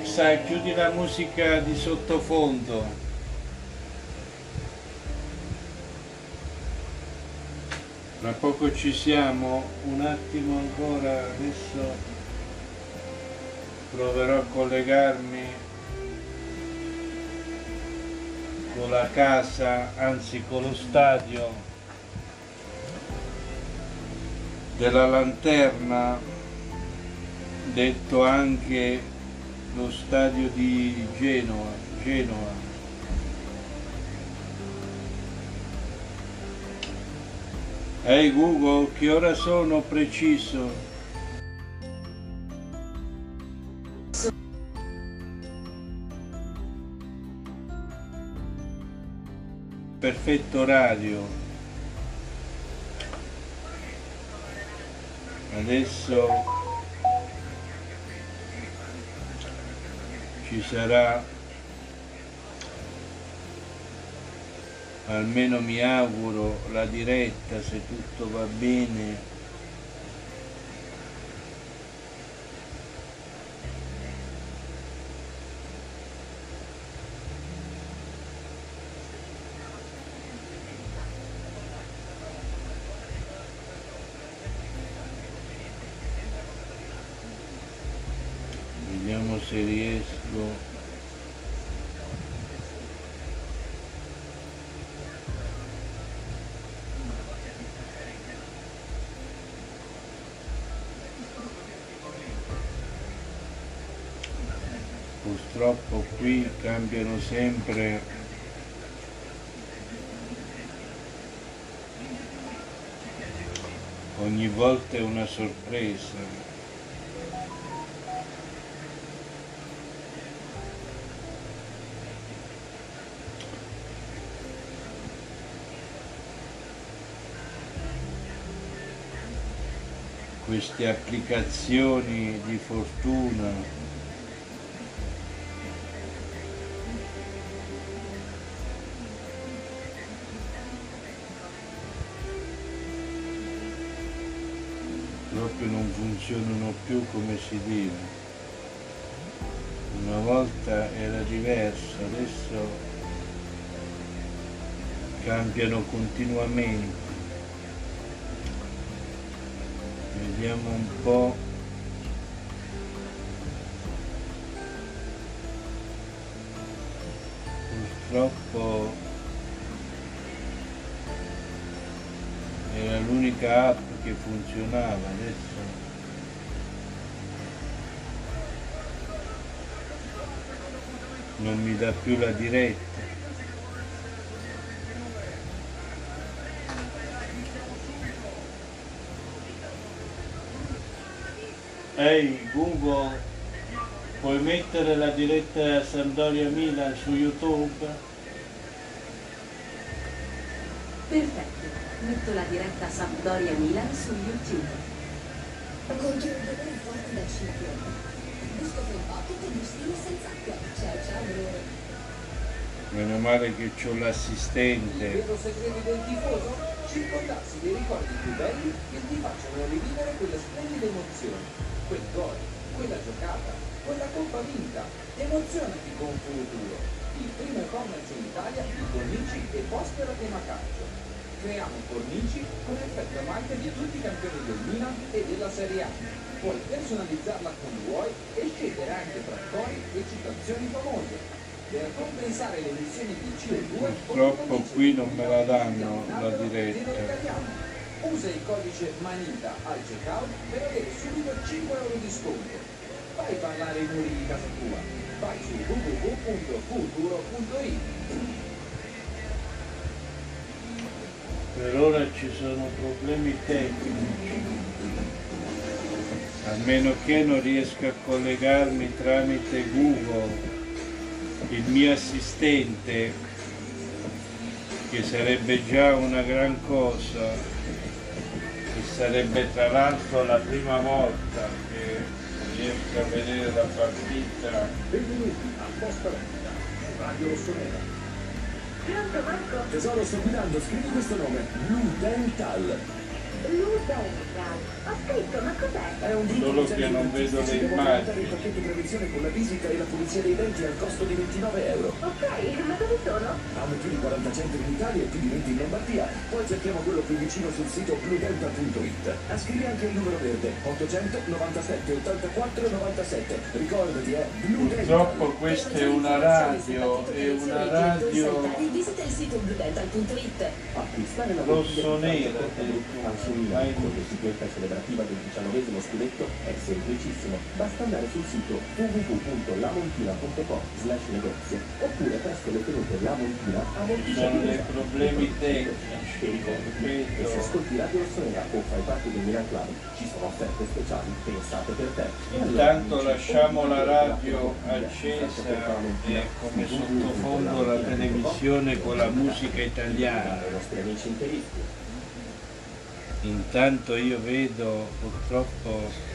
Alexa, chiudi la musica di sottofondo. Tra poco ci siamo, un attimo ancora, adesso proverò a collegarmi con la casa, anzi con lo stadio della lanterna, detto anche lo stadio di Genoa. Genoa. Ehi hey Google, che ora sono preciso? Perfetto orario. Adesso ci sarà almeno mi auguro la diretta se tutto va bene vediamo se riesco purtroppo qui cambiano sempre ogni volta è una sorpresa. Queste applicazioni di fortuna funzionano più come si deve una volta era diverso adesso cambiano continuamente. Vediamo un po' purtroppo era l'unica app che funzionava adesso? Non mi dà più la diretta. Ehi Google, puoi mettere la diretta Sampdoria Milan su YouTube? Perfetto, metto la diretta Sampdoria Milan su YouTube. Congelatore forte da 5 ore. Gusto felpato per bustine senza acqua. Ciao ciao amore. Meno male che ho l'assistente. Il vero segreto del tifoso? Circondarsi dei ricordi più belli che ti facciano rivivere quelle splendide emozioni quel gol, quella giocata, quella coppa vinta. Emozionati con Futuro, il primo e-commerce in Italia di cornici e poster a tema calcio. Creiamo cornici con effetto a maglia di tutti i campioni del Milan e della Serie A. Puoi personalizzarla come vuoi e scegliere anche tra cori e citazioni famose. Per compensare le emissioni di CO2 purtroppo qui non me la danno la diretta Usa il codice MANITA al checkout per avere subito 5 euro di sconto. Fai parlare i muri di casa tua. Vai su www.futuro.it Per ora ci sono problemi tecnici. A meno che non riesca a collegarmi tramite Google, il mio assistente, che sarebbe già una gran cosa sarebbe tra l'altro la prima volta che riesco a vedere la partita. Benvenuti a Posta Vendita, Radio Rossonera. Pronto Marco? Tesoro, sto guidando, scrivi questo nome. Ludental. Ludental. Ho scritto, ma cos'è? È un gruppo Solo che non vedo le immagini. pacchetto prevenzione con la visita e la pulizia dei denti al costo di 29 euro. Ok, ma dove sono? Hanno più di 40 centri in Italia e più di 20 in Lombardia. Poi cerchiamo quello più vicino sul sito bluedelta.it. Ah, Scrivi anche il numero verde 897 84 97. Ricordati, è Blue Delta. Purtroppo questa è una radio, è una radio Visita il sito bluedental.it. Acquistare la rosso-nera Assomiglia a con l'etichetta celebrativa del diciannovesimo scudetto è semplicissimo. Basta andare sul sito www.lamontina.com slash negozio oppure presso le tenute La Montina a Monticello Sono dei problemi tecnici, E ricordi che se ascolti Radio Rossonera o fai parte del Milan Club ci sono offerte speciali pensate per te. Allora Intanto amici, lasciamo la radio accesa Montina, e come sottofondo la televisione con la musica italiana. nostri amici interisti. Intanto io vedo purtroppo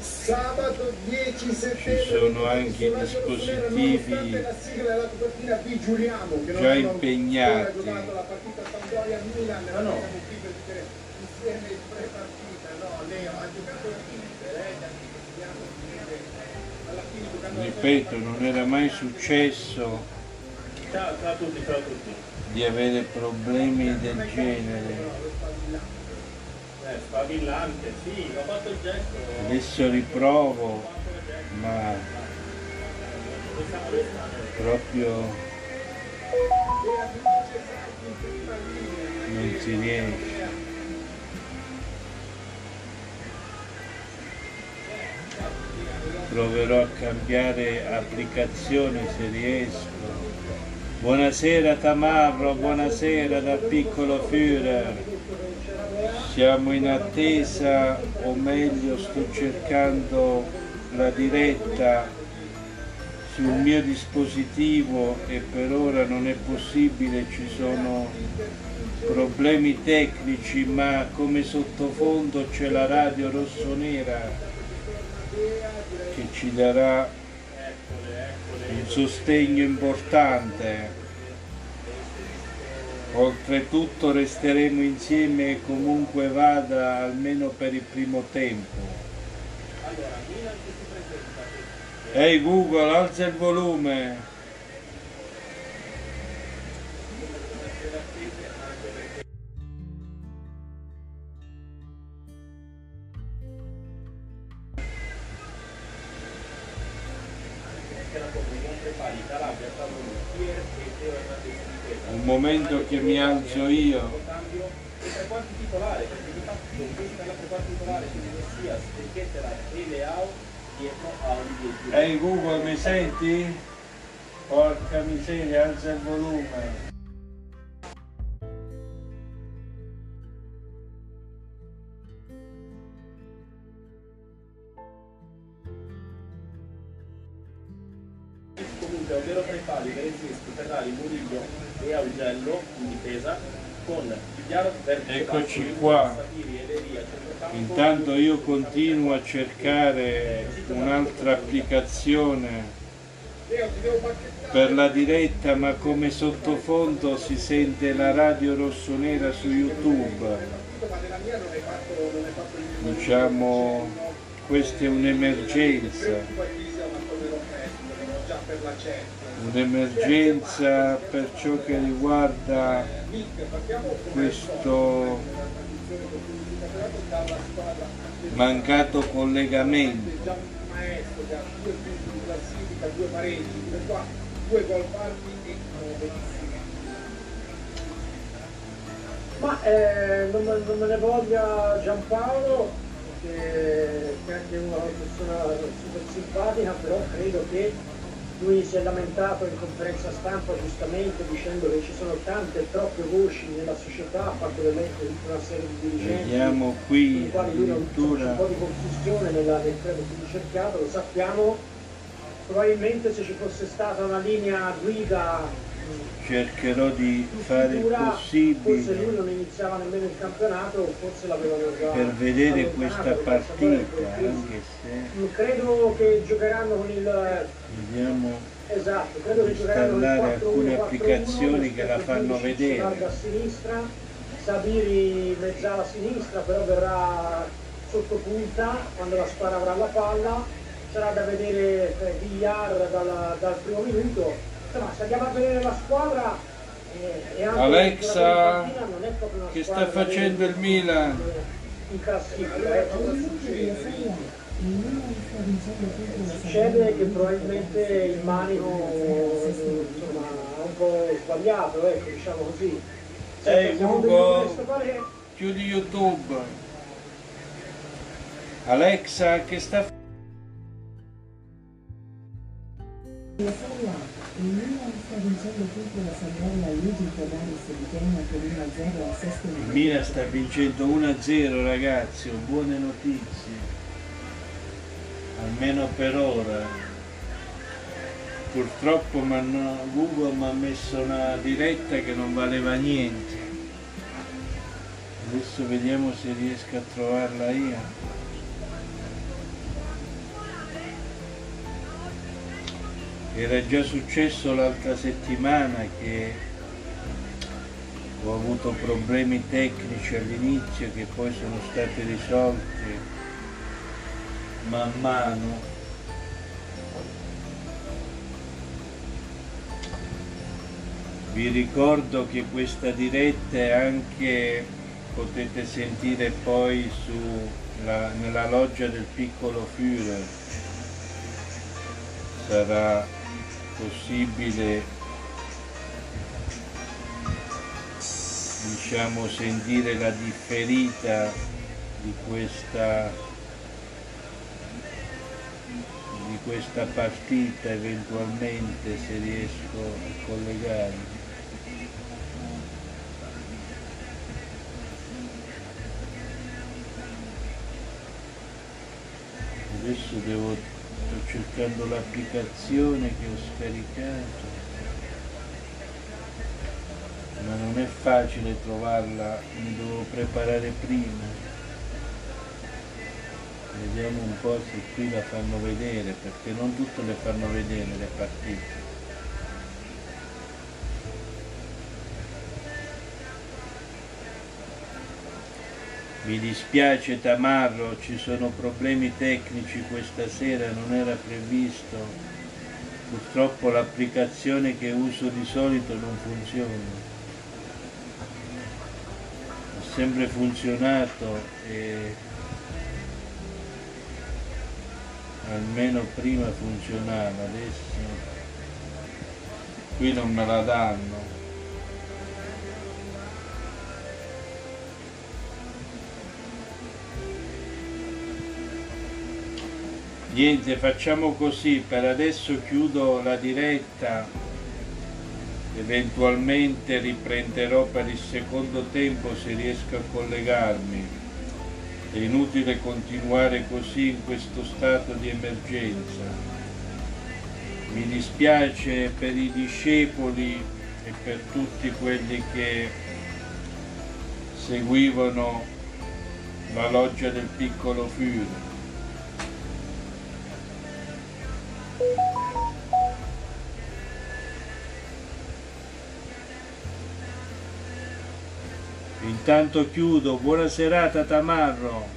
Sabato 10 settembre Ci sono anche i dispositivi nonostante la sigla la copertina vi giuriamo che non già impegnati. ancora giocato la partita Sampdoria Milan Ma no. siamo qui per dire insieme il pre-partita no Leo ha giocato l'Inter da lì vediamo che alla fine giocando la ripeto non era mai successo di avere problemi del genere. Eh, spavillante, sì, ho fatto il gesto. Adesso riprovo, ma proprio non si riesce. Proverò a cambiare applicazione se riesco. Buonasera Tamarro, buonasera dal piccolo Führer. Siamo in attesa, o meglio sto cercando la diretta sul mio dispositivo e per ora non è possibile, ci sono problemi tecnici, ma come sottofondo c'è la radio rossonera che ci darà un sostegno importante. Oltretutto resteremo insieme comunque vada almeno per il primo tempo. Ehi Google, alza il volume. Leao dietro a Olivier Giroud. Ehi Google, mi senti? Porca miseria, alza il volume. Eccoci qua. Intanto io continuo a cercare un'altra applicazione per la diretta, ma come sottofondo si sente la radio rossonera su YouTube. Diciamo, questa è un'emergenza, un'emergenza per ciò che riguarda questo mancato collegamento. Ma eh, non, me- non me ne voglia Giampaolo, che, che è anche una persona super simpatica, però credo che lui si è lamentato in conferenza stampa giustamente dicendo che ci sono tante e troppe voci nella società, ha fatto ovviamente tutta una serie di dirigenti Vediamo qui non c'è un addirittura po' di confusione nella, nel credo più ricercato, lo sappiamo. Probabilmente se ci fosse stata una linea guida cercherò di fare il sicura, Forse lui possibile non iniziava nemmeno il campionato, forse l'avevano già per vedere questa partita, che- anche se Mm, Credo che giocheranno con il vediamo esatto, credo che installare 4-1-4-1, alcune applicazioni che la fanno 15 vedere. a sinistra, Sabiri mezzala a sinistra, però verrà sotto punta quando la spara avrà la palla. Sarà da vedere eh, Villar dal, dal primo minuto. Insomma, se andiamo a vedere la squadra, eh, e anche Alexa, quella Fiorentina non è proprio una che sta facendo il Milan? In classifica, eh. succede? Che probabilmente il manico insomma, è un po' sbagliato, ecco, diciamo così. Ehi, Ugo. Chiudi YouTube. Alexa, che sta facendo? Il Milan sta vincendo contro la Sampdoria Luigi di Genova per 1-0 al sesto Il minuto. Milan sta vincendo 1-0 ragazzi, buone notizie. Almeno per ora. Purtroppo Google mi ha messo una diretta che non valeva niente. Adesso vediamo se riesco a trovarla io. Era già successo l'altra settimana che ho avuto problemi tecnici all'inizio che poi sono stati risolti man mano. Vi ricordo che questa diretta è anche potete sentire poi su la- nella loggia del piccolo Führer. Sarà possibile diciamo sentire la differita di questa di questa partita eventualmente se riesco a collegarmi. Adesso devo sto cercando l'applicazione che ho scaricato ma non è facile trovarla, mi devo preparare prima. Vediamo un po' se qui la fanno vedere, perché non tutte le fanno vedere le partite. Mi dispiace Tamarro, ci sono problemi tecnici questa sera, non era previsto. Purtroppo l'applicazione che uso di solito non funziona. Ha sempre funzionato e almeno prima funzionava, adesso qui non me la danno. Niente, facciamo così, per adesso chiudo la diretta, eventualmente riprenderò per il secondo tempo se riesco a collegarmi. È inutile continuare così in questo stato di emergenza. Mi dispiace per i discepoli e per tutti quelli che seguivano la loggia del piccolo Führer. Intanto chiudo, buona serata Tamarro.